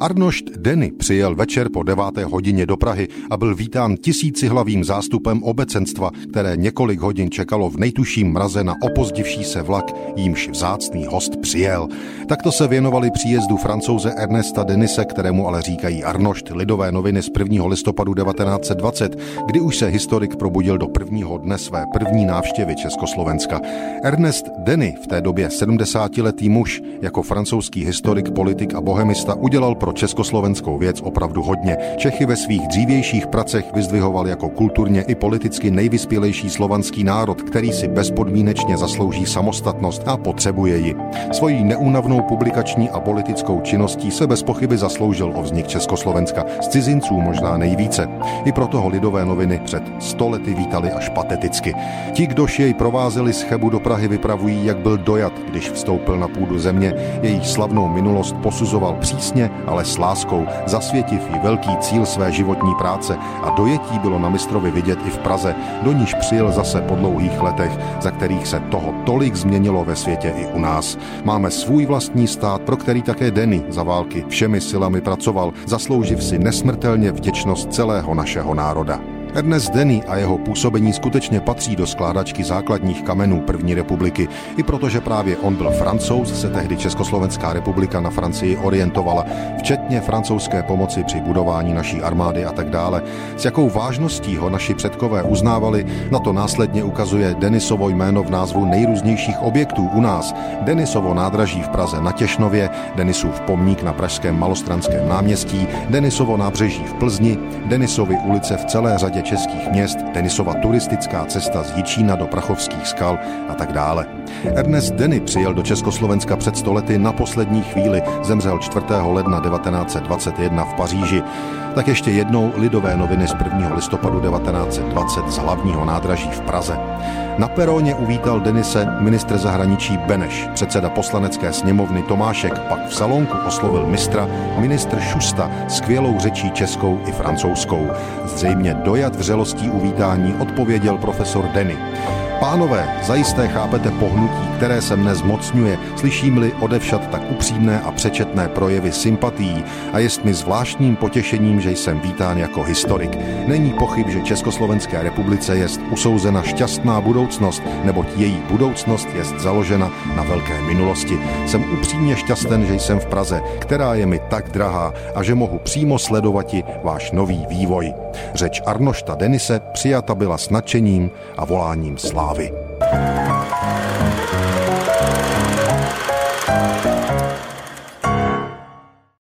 Arnošt Denny přijel večer po deváté hodině do Prahy a byl vítán tisícihlavým zástupem obecenstva, které několik hodin čekalo v nejtuším mraze na opozdivší se vlak, jímž vzácný host přijel. Takto se věnovali příjezdu francouze Ernesta Denise, kterému ale říkají Arnošt, lidové noviny z 1. listopadu 1920, kdy už se historik probudil do prvního dne své první návštěvy Československa. Ernest Denny, v té době 70-letý muž, jako francouzský historik, politik a bohemista udělal pro československou věc opravdu hodně. Čechy ve svých dřívějších pracech vyzdvihoval jako kulturně i politicky nejvyspělejší slovanský národ, který si bezpodmínečně zaslouží samostatnost a potřebuje ji. Svojí neúnavnou publikační a politickou činností se bez pochyby zasloužil o vznik Československa. Z cizinců možná nejvíce. I proto ho lidové noviny před stolety vítali až pateticky. Ti, kdož jej provázeli z Chebu do Prahy, vypravují, jak byl dojat, když vstoupil na půdu země, jejich slavnou minulost posuzoval přísně, ale s láskou, zasvětiv i velký cíl své životní práce a dojetí bylo na mistrovi vidět i v Praze, do níž přijel zase po dlouhých letech, za kterých se toho tolik změnilo ve světě i u nás. Máme svůj vlastní stát, pro který také Denny za války všemi silami pracoval, zaslouživ si nesmrtelně vděčnost celého našeho národa. Ernest Denny a jeho působení skutečně patří do skládačky základních kamenů první republiky, i protože právě on byl francouz, se tehdy Československá republika na Francii orientovala, včetně francouzské pomoci při budování naší armády a tak dále. S jakou vážností ho naši předkové uznávali, na to následně ukazuje Denisovo jméno v názvu nejrůznějších objektů u nás. Denisovo nádraží v Praze na Těšnově, Denisův pomník na Pražském malostranském náměstí, Denisovo nábřeží v Plzni, Denisovy ulice v celé řadě českých měst, tenisova turistická cesta z Jičína do Prachovských skal a tak dále. Ernest Denny přijel do Československa před stolety na poslední chvíli, zemřel 4. ledna 1921 v Paříži. Tak ještě jednou lidové noviny z 1. listopadu 1920 z hlavního nádraží v Praze. Na peróně uvítal Denise ministr zahraničí Beneš, předseda poslanecké sněmovny Tomášek, pak v salonku oslovil mistra ministr Šusta skvělou řečí českou i francouzskou. Zřejmě dojat vřelostí uvítání odpověděl profesor Denny. Pánové, zajisté chápete pohnutí, které se mne zmocňuje, slyším-li odevšat tak upřímné a přečetné projevy sympatií a jest mi zvláštním potěšením, že jsem vítán jako historik. Není pochyb, že Československé republice jest usouzena šťastná budoucnost, neboť její budoucnost jest založena na velké minulosti. Jsem upřímně šťasten, že jsem v Praze, která je mi tak drahá a že mohu přímo sledovat váš nový vývoj. Řeč Arnošta Denise přijata byla s nadšením a voláním slávy. Harvey.